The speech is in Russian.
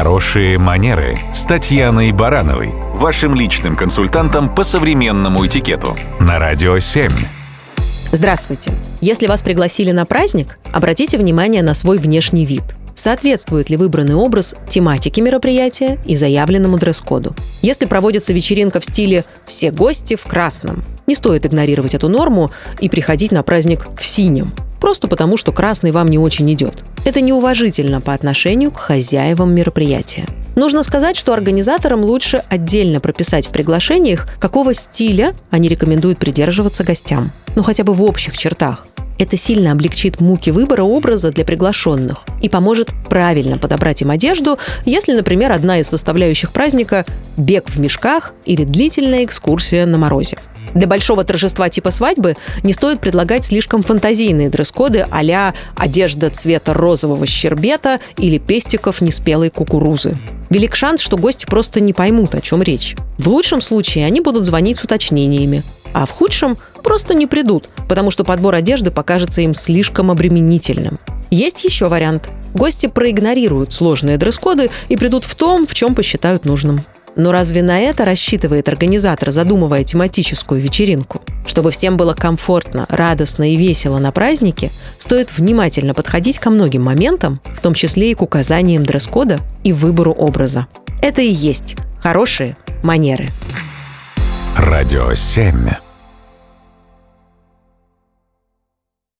Хорошие манеры с Татьяной Барановой, вашим личным консультантом по современному этикету на Радио 7. Здравствуйте. Если вас пригласили на праздник, обратите внимание на свой внешний вид. Соответствует ли выбранный образ тематике мероприятия и заявленному дресс-коду? Если проводится вечеринка в стиле «все гости в красном», не стоит игнорировать эту норму и приходить на праздник в синем просто потому, что красный вам не очень идет. Это неуважительно по отношению к хозяевам мероприятия. Нужно сказать, что организаторам лучше отдельно прописать в приглашениях, какого стиля они рекомендуют придерживаться гостям. Ну, хотя бы в общих чертах. Это сильно облегчит муки выбора образа для приглашенных и поможет правильно подобрать им одежду, если, например, одна из составляющих праздника – бег в мешках или длительная экскурсия на морозе. Для большого торжества типа свадьбы не стоит предлагать слишком фантазийные дресс-коды а одежда цвета розового щербета или пестиков неспелой кукурузы. Велик шанс, что гости просто не поймут, о чем речь. В лучшем случае они будут звонить с уточнениями, а в худшем просто не придут, потому что подбор одежды покажется им слишком обременительным. Есть еще вариант. Гости проигнорируют сложные дресс-коды и придут в том, в чем посчитают нужным. Но разве на это рассчитывает организатор, задумывая тематическую вечеринку? Чтобы всем было комфортно, радостно и весело на празднике, стоит внимательно подходить ко многим моментам, в том числе и к указаниям дресс-кода и выбору образа. Это и есть хорошие манеры. Радио 7.